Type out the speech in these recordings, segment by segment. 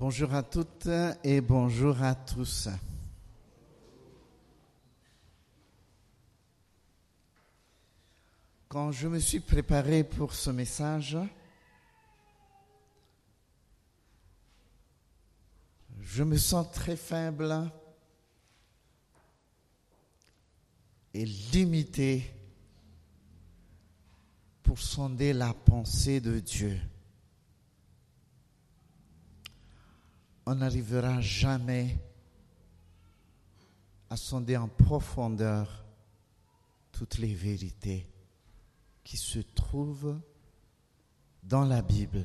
Bonjour à toutes et bonjour à tous. Quand je me suis préparé pour ce message, je me sens très faible et limité pour sonder la pensée de Dieu. On n'arrivera jamais à sonder en profondeur toutes les vérités qui se trouvent dans la Bible.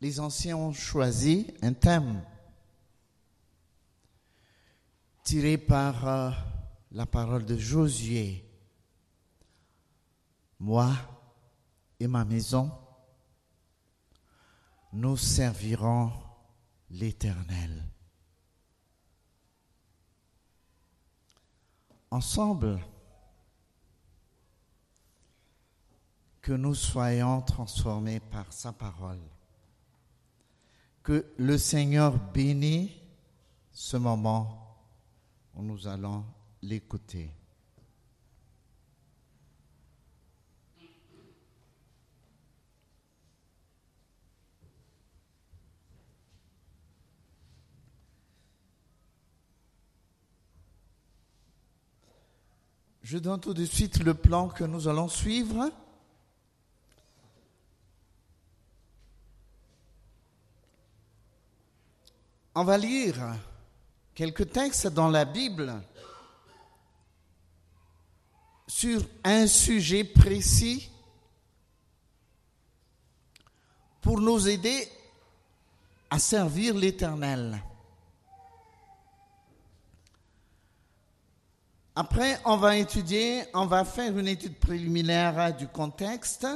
Les anciens ont choisi un thème tiré par euh, la parole de Josué. Moi et ma maison, nous servirons l'Éternel. Ensemble, que nous soyons transformés par sa parole. Que le Seigneur bénisse ce moment où nous allons l'écouter. Je donne tout de suite le plan que nous allons suivre. On va lire quelques textes dans la Bible sur un sujet précis pour nous aider à servir l'Éternel. Après, on va étudier, on va faire une étude préliminaire du contexte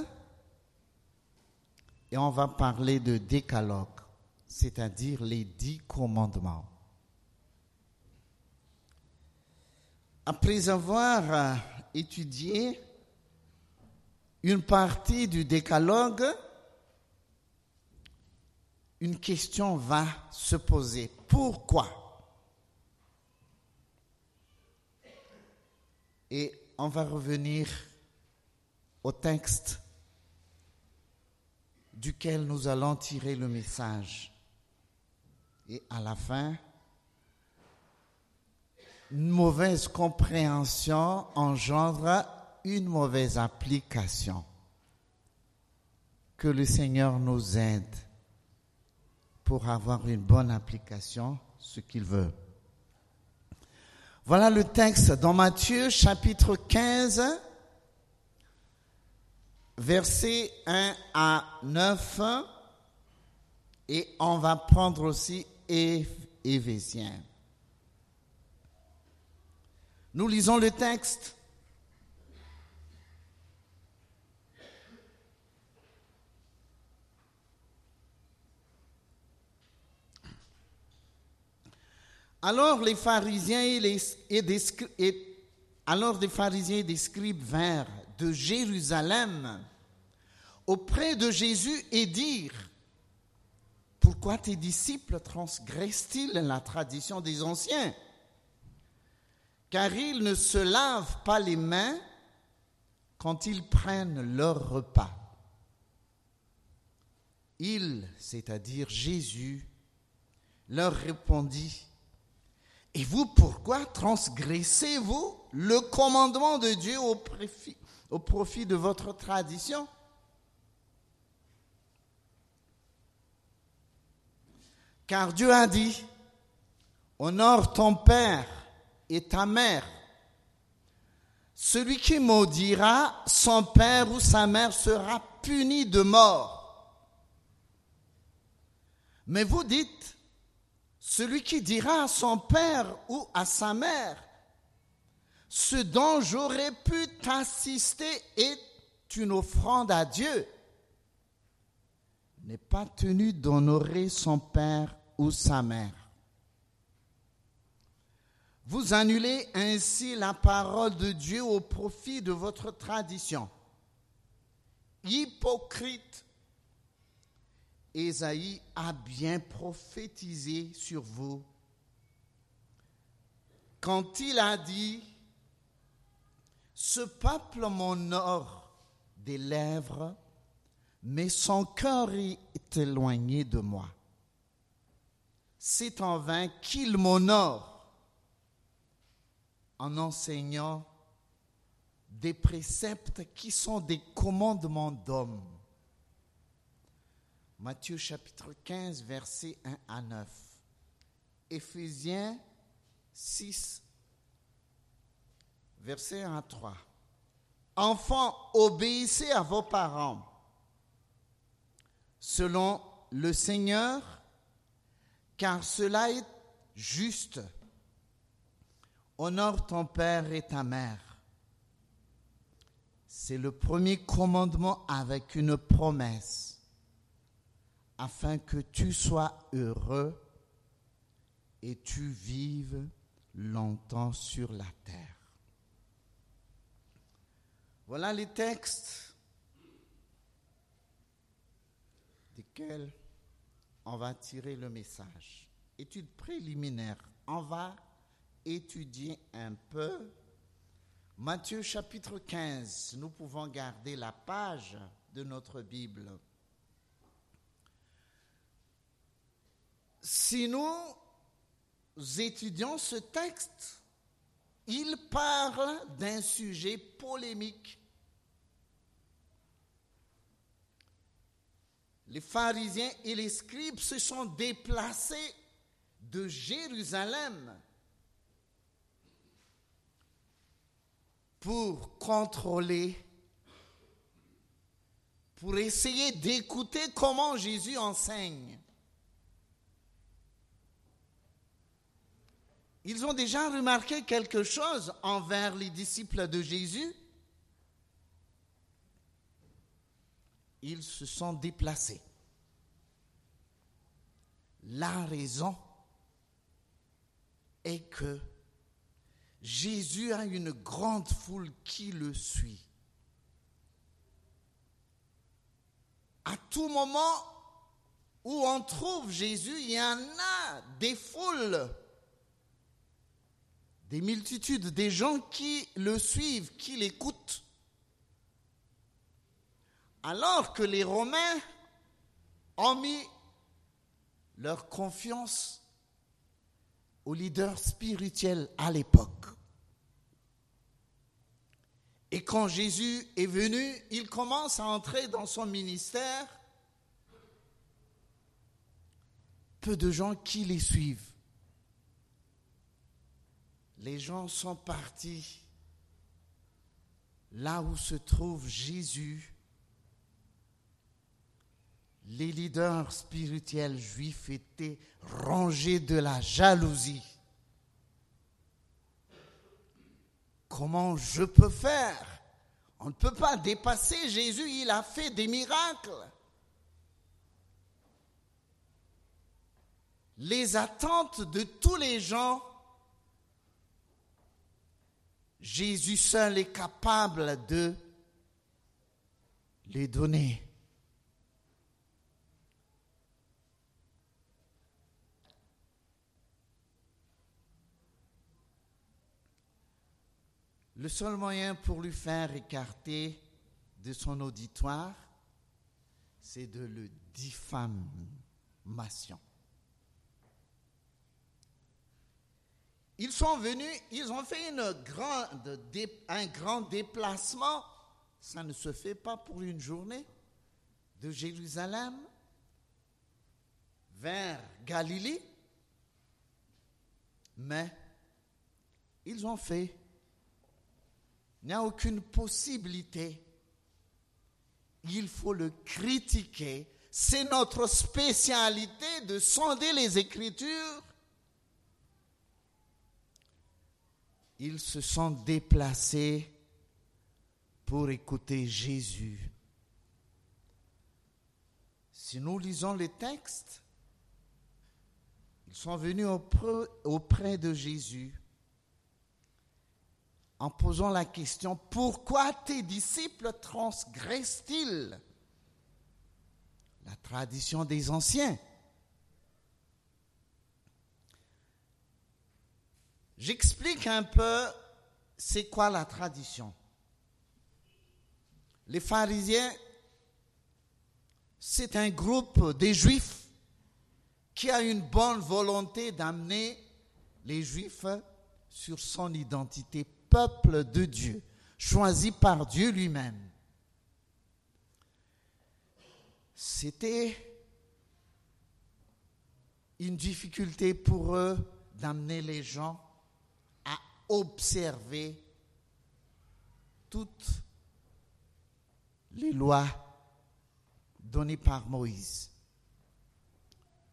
et on va parler de décalogue, c'est-à-dire les dix commandements. Après avoir étudié une partie du décalogue, une question va se poser. Pourquoi? Et on va revenir au texte duquel nous allons tirer le message. Et à la fin, une mauvaise compréhension engendre une mauvaise application. Que le Seigneur nous aide pour avoir une bonne application, ce qu'il veut. Voilà le texte dans Matthieu chapitre 15, versets 1 à 9. Et on va prendre aussi Éphésiens. Nous lisons le texte. Alors les pharisiens et, alors des pharisiens des scribes vinrent de Jérusalem auprès de Jésus et dirent Pourquoi tes disciples transgressent-ils la tradition des anciens? Car ils ne se lavent pas les mains quand ils prennent leur repas. Il, c'est-à-dire Jésus, leur répondit et vous, pourquoi transgressez-vous le commandement de Dieu au profit, de votre tradition? Car Dieu a dit, honore ton père et ta mère. Celui qui maudira son père ou sa mère sera puni de mort. Mais vous dites, celui qui dira à son père ou à sa mère, ce dont j'aurais pu t'assister est une offrande à Dieu, n'est pas tenu d'honorer son père ou sa mère. Vous annulez ainsi la parole de Dieu au profit de votre tradition. hypocrites. Ésaïe a bien prophétisé sur vous quand il a dit, ce peuple m'honore des lèvres, mais son cœur est éloigné de moi. C'est en vain qu'il m'honore en enseignant des préceptes qui sont des commandements d'hommes. Matthieu chapitre 15, versets 1 à 9. Éphésiens 6, verset 1 à 3. Enfants, obéissez à vos parents selon le Seigneur, car cela est juste. Honore ton père et ta mère. C'est le premier commandement avec une promesse, afin que tu sois heureux et tu vives longtemps sur la terre. Voilà les textes desquels on va tirer le message. Étude préliminaire. On va étudier un peu Matthieu chapitre 15. Nous pouvons garder la page de notre Bible. Si nous étudions ce texte, il parle d'un sujet polémique. Les pharisiens et les scribes se sont déplacés de Jérusalem pour contrôler, pour essayer d'écouter comment Jésus enseigne. Ils ont déjà remarqué quelque chose envers les disciples de Jésus. Ils se sont déplacés. La raison est que Jésus a une grande foule qui le suit. À tout moment où on trouve Jésus, il y en a des foules des multitudes, des gens qui le suivent, qui l'écoutent. Alors que les Romains ont mis leur confiance aux leaders spirituels à l'époque. Et quand Jésus est venu, il commence à entrer dans son ministère. Peu de gens qui les suivent les gens sont partis là où se trouve Jésus. Les leaders spirituels juifs étaient rangés de la jalousie. Comment je peux faire? On ne peut pas dépasser Jésus, il a fait des miracles. Les attentes de tous les gens Jésus seul est capable de les donner. Le seul moyen pour lui faire écarter de son auditoire, c'est de le diffamation. Ils sont venus, ils ont fait un grand déplacement. Ça ne se fait pas pour une journée de Jérusalem vers Galilée. Mais ils ont fait. Il n'y a aucune possibilité. Il faut le critiquer. C'est notre spécialité de sonder les Écritures ils se sont déplacés pour écouter Jésus. Si nous lisons les textes, ils sont venus auprès, de Jésus en posant la question, pourquoi tes disciples transgressent-ils? La tradition des anciens J'explique un peu c'est quoi la tradition. Les pharisiens, c'est un groupe des juifs qui a une bonne volonté d'amener les juifs sur son identité, peuple de Dieu, choisi par Dieu lui-même. C'était une difficulté pour eux d'amener les gens observer toutes les lois données par Moïse.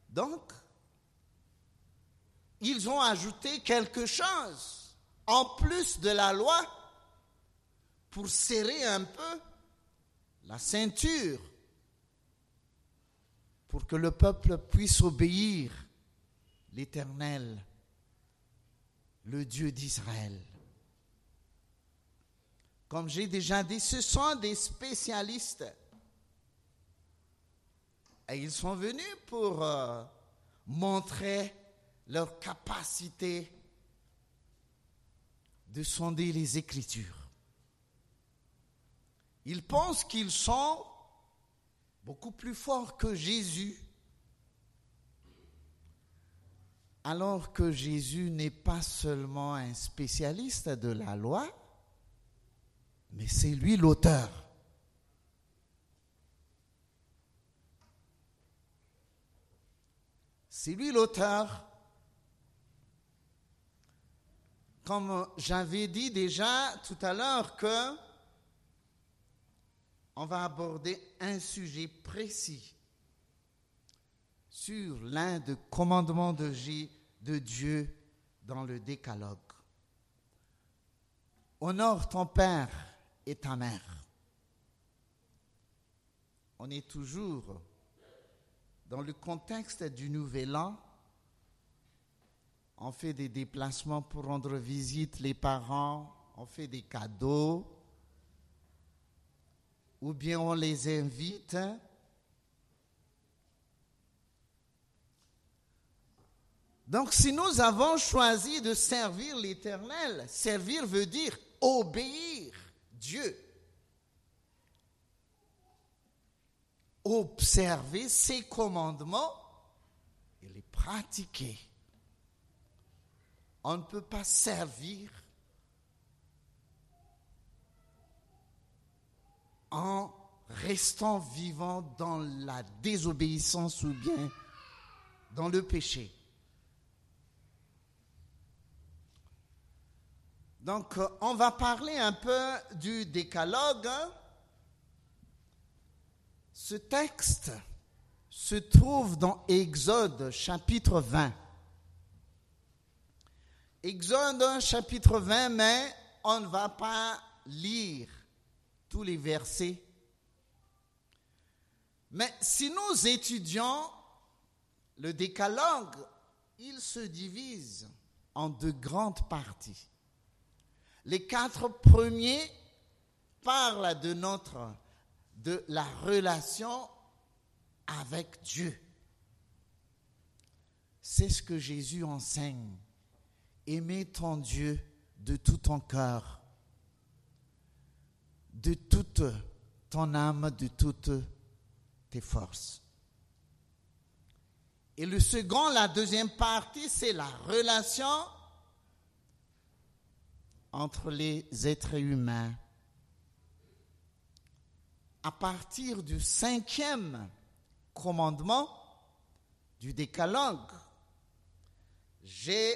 Donc, ils ont ajouté quelque chose en plus de la loi pour serrer un peu la ceinture pour que le peuple puisse obéir l'Éternel, le Dieu d'Israël. Comme j'ai déjà dit, ce sont des spécialistes. Et ils sont venus pour euh, montrer leur capacité de sonder les Écritures. Ils pensent qu'ils sont beaucoup plus forts que Jésus, alors que Jésus n'est pas seulement un spécialiste de la loi, mais c'est lui l'auteur. C'est lui l'auteur. Comme j'avais dit déjà tout à l'heure que on va aborder un sujet précis sur l'un des commandements de, Dieu dans le décalogue. Honore ton père et ta mère. On est toujours dans le contexte du Nouvel An. On fait des déplacements pour rendre visite les parents, on fait des cadeaux, ou bien on les invite. Donc si nous avons choisi de servir l'Éternel, servir veut dire obéir. Dieu. Observer ses commandements et les pratiquer. On ne peut pas servir en restant vivant dans la désobéissance ou bien dans le péché. Donc, euh, on va parler un peu du décalogue. Ce texte se trouve dans Exode chapitre 20. Exode chapitre 20, mais on ne va pas lire tous les versets. Mais si nous étudions le décalogue, il se divise en deux grandes parties. Les quatre premiers parlent de notre, la relation avec Dieu. C'est ce que Jésus enseigne. Aimer ton Dieu de tout ton cœur, de toute ton âme, de toutes tes forces. Et le second, la deuxième partie, c'est la relation entre les êtres humains. À partir du cinquième commandement du décalogue, j'ai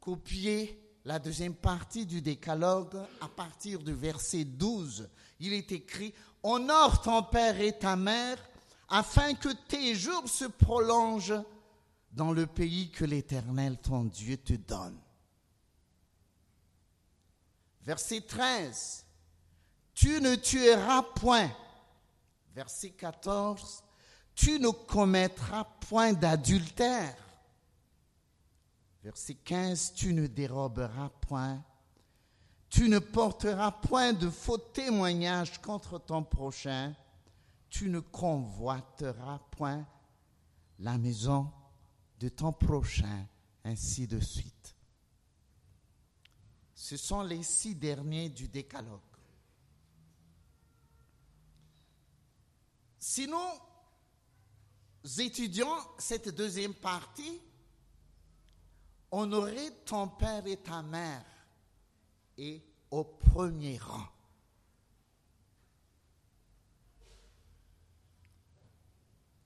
copié la deuxième partie du décalogue à partir du verset 12. Il est écrit, Honore ton père et ta mère afin que tes jours se prolongent dans le pays que l'Éternel ton Dieu te donne. Verset 13. Tu ne tueras point. Verset 14. Tu ne commettras point d'adultère. Verset 15. Tu ne déroberas point. Tu ne porteras point de faux témoignages contre ton prochain. Tu ne convoiteras point la maison de ton prochain, ainsi de suite. Ce sont les six derniers du décalogue. Si nous étudions cette deuxième partie, honorer ton père et ta mère est au premier rang.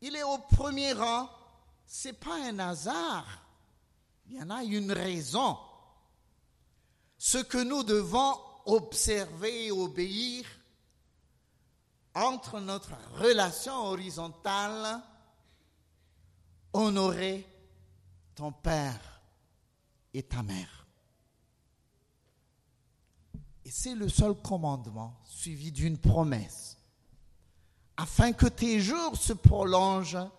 Il est au premier rang, ce n'est pas un hasard. Il y en a une raison. Ce que nous devons observer et obéir entre notre relation horizontale, honorer ton père et ta mère. Et c'est le seul commandement suivi d'une promesse, afin que tes jours se prolongent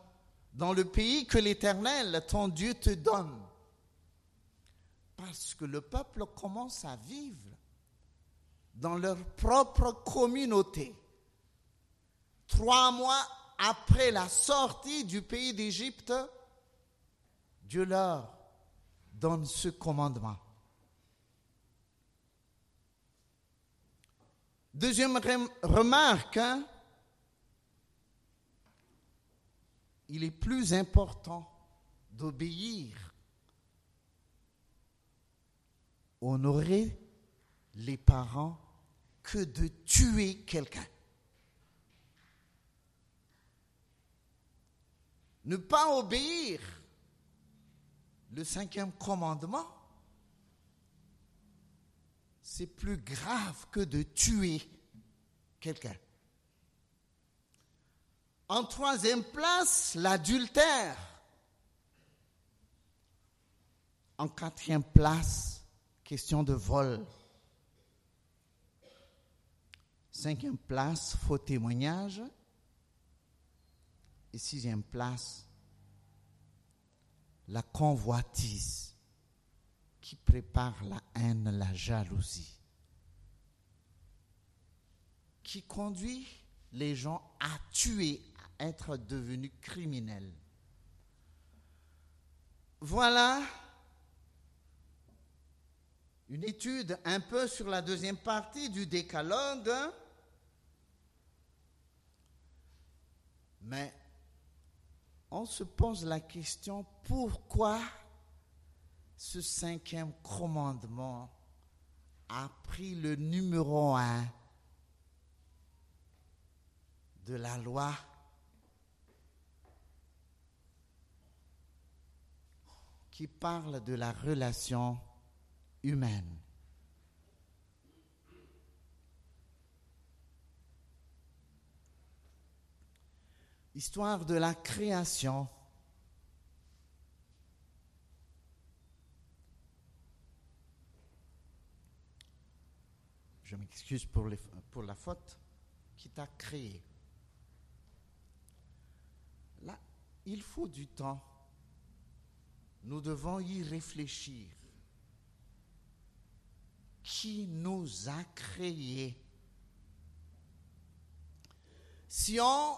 dans le pays que l'Éternel, ton Dieu, te donne. Parce que le peuple commence à vivre dans leur propre communauté. Trois mois après la sortie du pays d'Égypte, Dieu leur donne ce commandement. Deuxième remarque, hein, il est plus important d'obéir, honorer les parents que de tuer quelqu'un. Ne pas obéir le cinquième commandement c'est plus grave que de tuer quelqu'un. En troisième place, l'adultère. En quatrième place, question de vol. Cinquième place, faux témoignage. Et sixième place, la convoitise qui prépare la haine, la jalousie, qui conduit les gens à tuer, à être devenus criminels. Voilà une étude un peu sur la deuxième partie du décalogue, mais on se pose la question pourquoi ce cinquième commandement a pris le numéro un de la loi? Qui parle de la relation humaine. Histoire de la création je m'excuse pour, la faute, qui t'a créé. Là, il faut du temps. Nous devons y réfléchir. Qui nous a créés Si on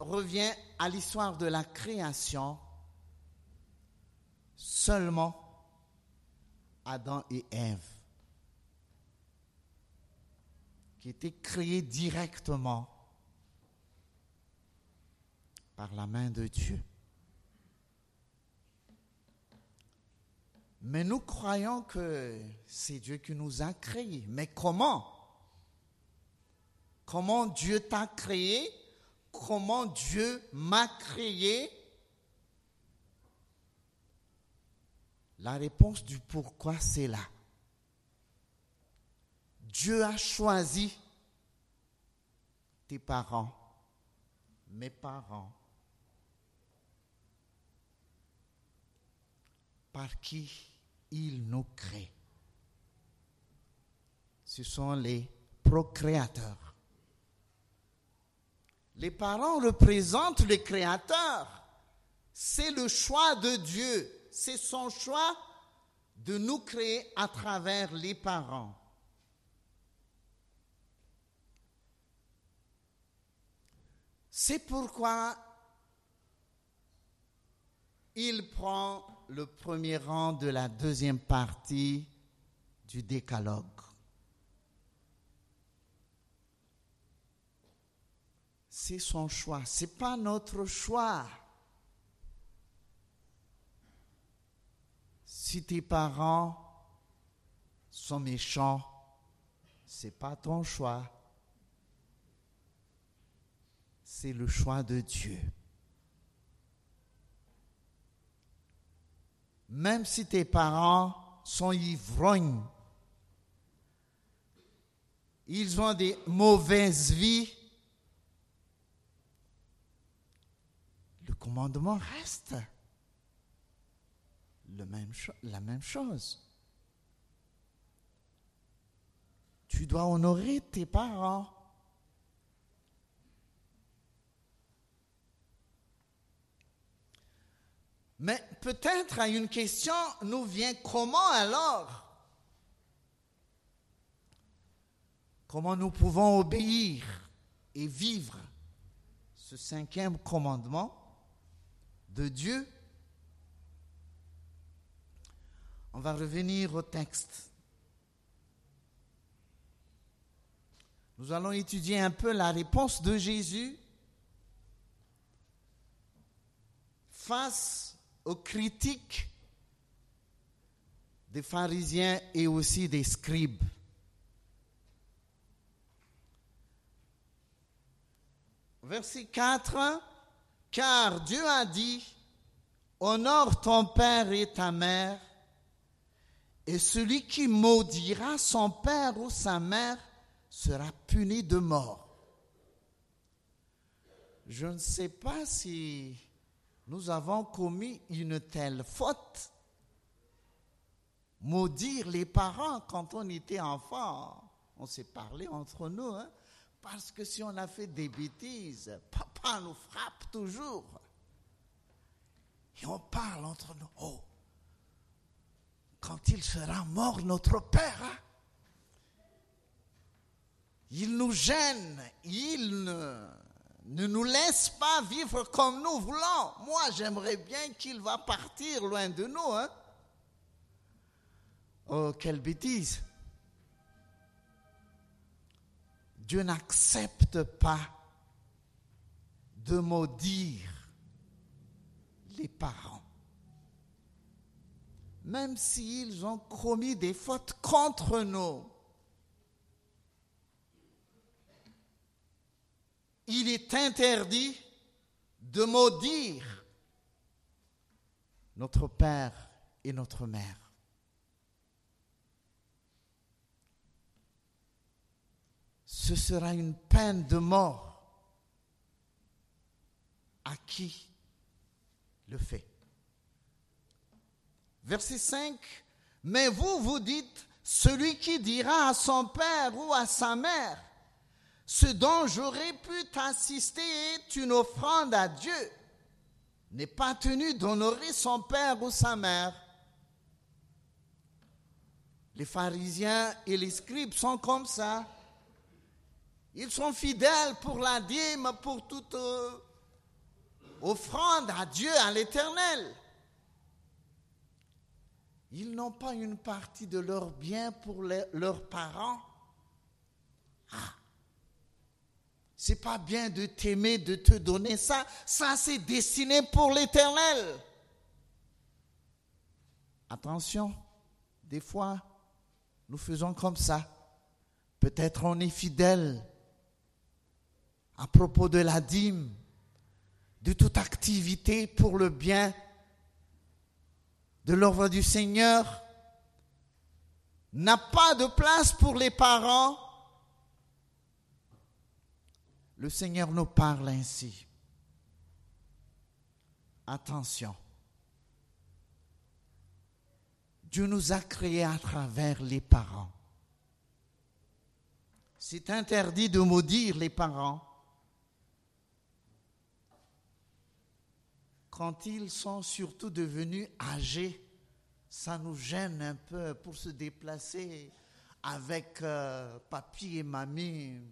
revient à l'histoire de la création, seulement Adam et Ève qui était créé directement par la main de Dieu. Mais nous croyons que c'est Dieu qui nous a créés. Mais comment? Comment Dieu t'a créé? Comment Dieu m'a créé? La réponse du pourquoi, c'est là. Dieu a choisi tes parents, mes parents, par qui il nous crée. Ce sont les procréateurs. Les parents représentent les créateurs. C'est le choix de Dieu. C'est son choix de nous créer à travers les parents. C'est pourquoi il prend le premier rang de la deuxième partie du décalogue. C'est son choix, c'est pas notre choix. Si tes parents sont méchants, c'est pas ton choix. C'est le choix de Dieu. Même si tes parents sont ivrognes, ils ont des mauvaises vies, le commandement reste la même chose. Tu dois honorer tes parents. Mais peut-être une question nous vient comment alors? Comment nous pouvons obéir et vivre ce cinquième commandement de Dieu? On va revenir au texte. Nous allons étudier un peu la réponse de Jésus face aux critiques des pharisiens et aussi des scribes. Verset 4, car Dieu a dit, honore ton père et ta mère, et celui qui maudira son père ou sa mère sera puni de mort. Je ne sais pas si nous avons commis une telle faute. Maudire les parents quand on était enfant, on s'est parlé entre nous, hein, parce que si on a fait des bêtises, papa nous frappe toujours. Et on parle entre nous. Oh, quand il sera mort, notre Père, hein, il nous gêne, il ne, nous laisse pas vivre comme nous voulons. Moi, j'aimerais bien qu'il va partir loin de nous. Hein. Oh, quelle bêtise. Dieu n'accepte pas de maudire les parents même s'ils ont commis des fautes contre nous. Il est interdit de maudire notre Père et notre Mère. Ce sera une peine de mort à qui le fait. Verset 5, mais vous, vous dites, celui qui dira à son père ou à sa mère, ce dont j'aurais pu t'assister est une offrande à Dieu, n'est pas tenu d'honorer son père ou sa mère. Les pharisiens et les scribes sont comme ça. Ils sont fidèles pour la dîme, pour toute euh, offrande à Dieu, à l'Éternel. Ils n'ont pas une partie de leur bien pour leurs parents. Ah, c'est pas bien de t'aimer, de te donner ça. Ça, c'est destiné pour l'éternel. Attention, des fois, nous faisons comme ça. Peut-être on est fidèle à propos de la dîme, de toute activité pour le bien de l'œuvre du Seigneur n'a pas de place pour les parents, le Seigneur nous parle ainsi. Attention. Dieu nous a créés à travers les parents. C'est interdit de maudire les parents quand ils sont surtout devenus âgés, ça nous gêne un peu pour se déplacer avec euh, papy et mamie.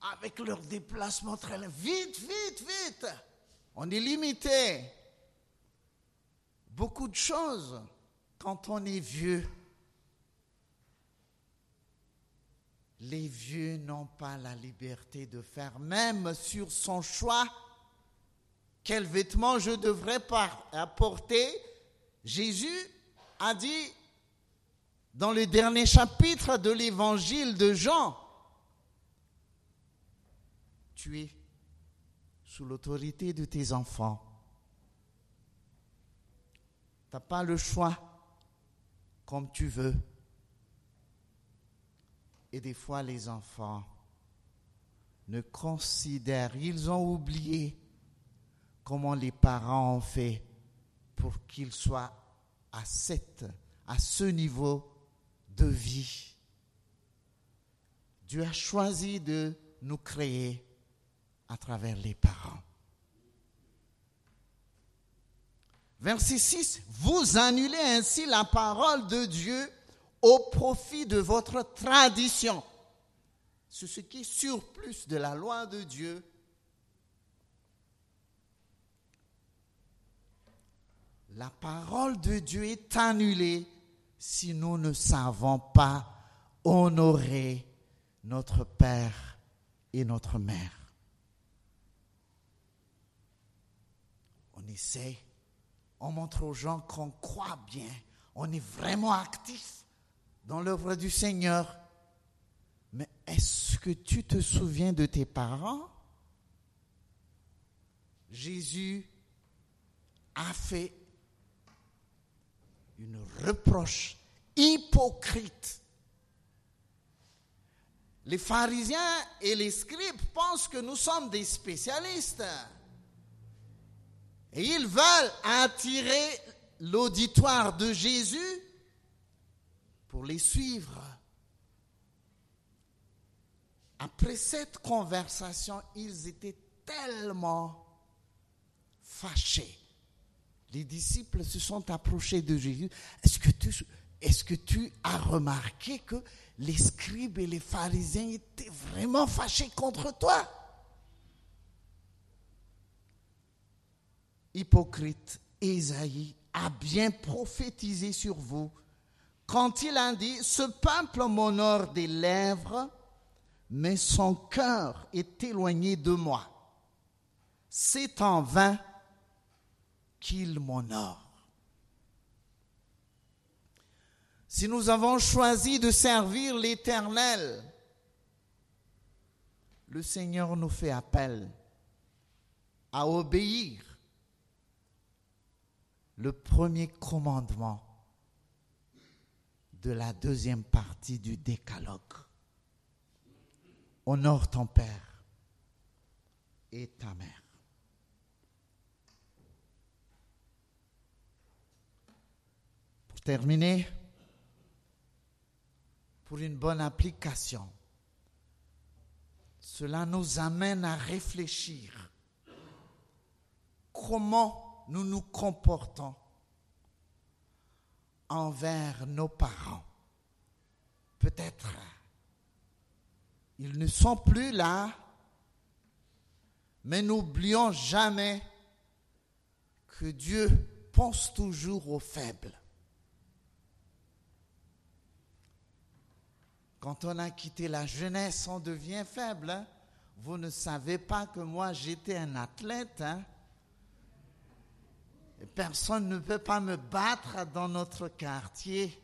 Avec leur déplacement très. Vite, vite, vite. On est limité. Beaucoup de choses quand on est vieux. Les vieux n'ont pas la liberté de faire, même sur son choix, quel vêtement je devrais apporter. Jésus a dit dans le dernier chapitre de l'évangile de Jean, tu es sous l'autorité de tes enfants. Tu n'as pas le choix comme tu veux. Et des fois, les enfants ne considèrent, ils ont oublié comment les parents ont fait pour qu'ils soient à, ce niveau de vie. Dieu a choisi de nous créer à travers les parents. Verset 6, vous annulez ainsi la parole de Dieu au profit de votre tradition. C'est ce qui est surplus de la loi de Dieu. La parole de Dieu est annulée si nous ne savons pas honorer notre Père et notre Mère. On essaie, on montre aux gens qu'on croit bien, on est vraiment actif dans l'œuvre du Seigneur. Mais est-ce que tu te souviens de tes parents? Jésus a fait une reproche hypocrite. Les pharisiens et les scribes pensent que nous sommes des spécialistes. Et ils veulent attirer l'auditoire de Jésus pour les suivre. Après cette conversation, ils étaient tellement fâchés. Les disciples se sont approchés de Jésus. Est-ce que tu, est-ce que tu as remarqué que les scribes et les pharisiens étaient vraiment fâchés contre toi? Hypocrite, Ésaïe a bien prophétisé sur vous quand il a dit, ce peuple m'honore des lèvres, mais son cœur est éloigné de moi. C'est en vain qu'il m'honore. Si nous avons choisi de servir l'Éternel, le Seigneur nous fait appel à obéir le premier commandement de la deuxième partie du décalogue. Honore ton Père et ta mère. Pour terminer, pour une bonne application, cela nous amène à réfléchir comment nous nous comportons envers nos parents. Peut-être ils ne sont plus là, mais n'oublions jamais que Dieu pense toujours aux faibles. Quand on a quitté la jeunesse, on devient faible. Hein. Vous ne savez pas que moi j'étais un athlète. Hein. Personne ne peut pas me battre dans notre quartier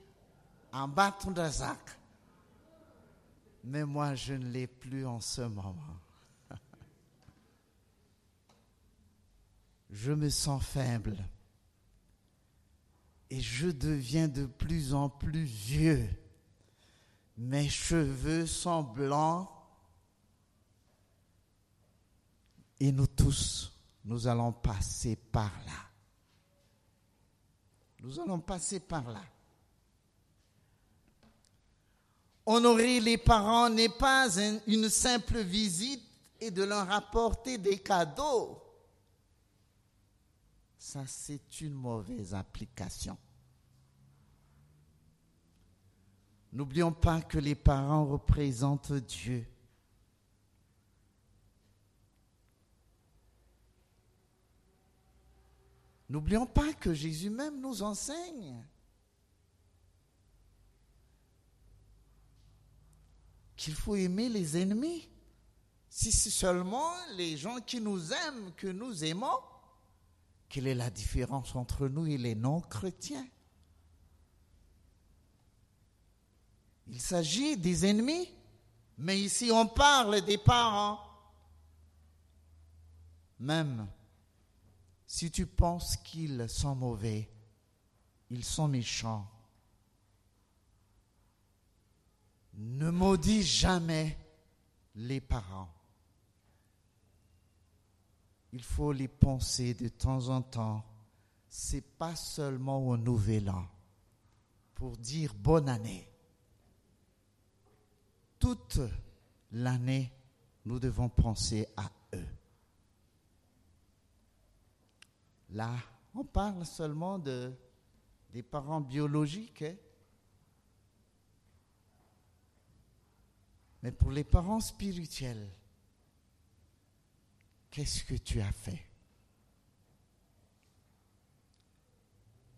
en bâton de. Mais moi, je ne l'ai plus en ce moment. je me sens faible. Et je deviens de plus en plus vieux. Mes cheveux sont blancs. Et nous tous, nous allons passer par là. Nous allons passer par là. Honorer les parents n'est pas une simple visite et de leur apporter des cadeaux. Ça, c'est une mauvaise application. N'oublions pas que les parents représentent Dieu. N'oublions pas que Jésus même nous enseigne qu'il faut aimer les ennemis. Si c'est seulement les gens qui nous aiment que nous aimons, quelle est la différence entre nous et les non-chrétiens? Il s'agit des ennemis, mais ici on parle des parents. Même si tu penses qu'ils sont mauvais, ils sont méchants, ne maudis jamais les parents. Il faut les penser de temps en temps. C'est pas seulement au nouvel an pour dire bonne année. Toute l'année, nous devons penser à eux. Là, on parle seulement de, des parents biologiques. Hein. Mais pour les parents spirituels, qu'est-ce que tu as fait?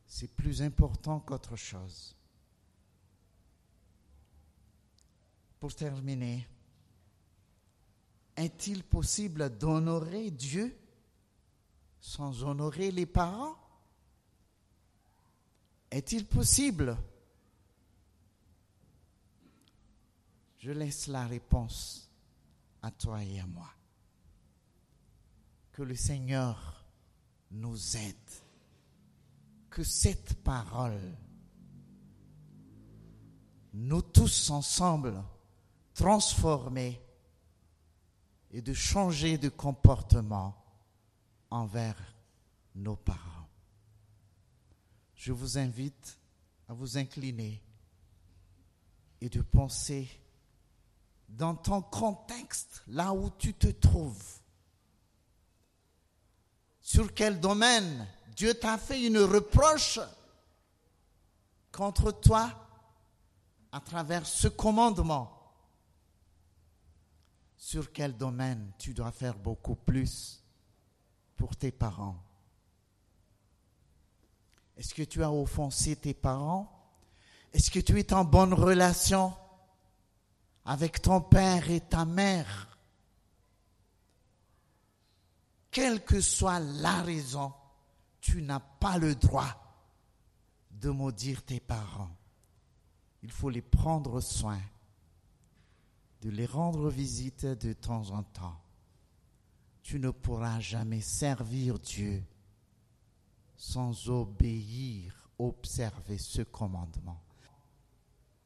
C'est plus important qu'autre chose. Pour terminer, est-il possible d'honorer Dieu? Sans honorer les parents? Est-il possible? Je laisse la réponse à toi et à moi. Que le Seigneur nous aide. Que cette parole, nous tous ensemble, transformer et de changer de comportement envers nos parents. Je vous invite à vous incliner et de penser dans ton contexte, là où tu te trouves. Sur quel domaine Dieu t'a fait une reproche contre toi à travers ce commandement. Sur quel domaine tu dois faire beaucoup plus pour tes parents. Est-ce que tu as offensé tes parents? Est-ce que tu es en bonne relation avec ton père et ta mère? Quelle que soit la raison, tu n'as pas le droit de maudire tes parents. Il faut les prendre soin, de les rendre visite de temps en temps tu ne pourras jamais servir Dieu sans obéir, observer ce commandement.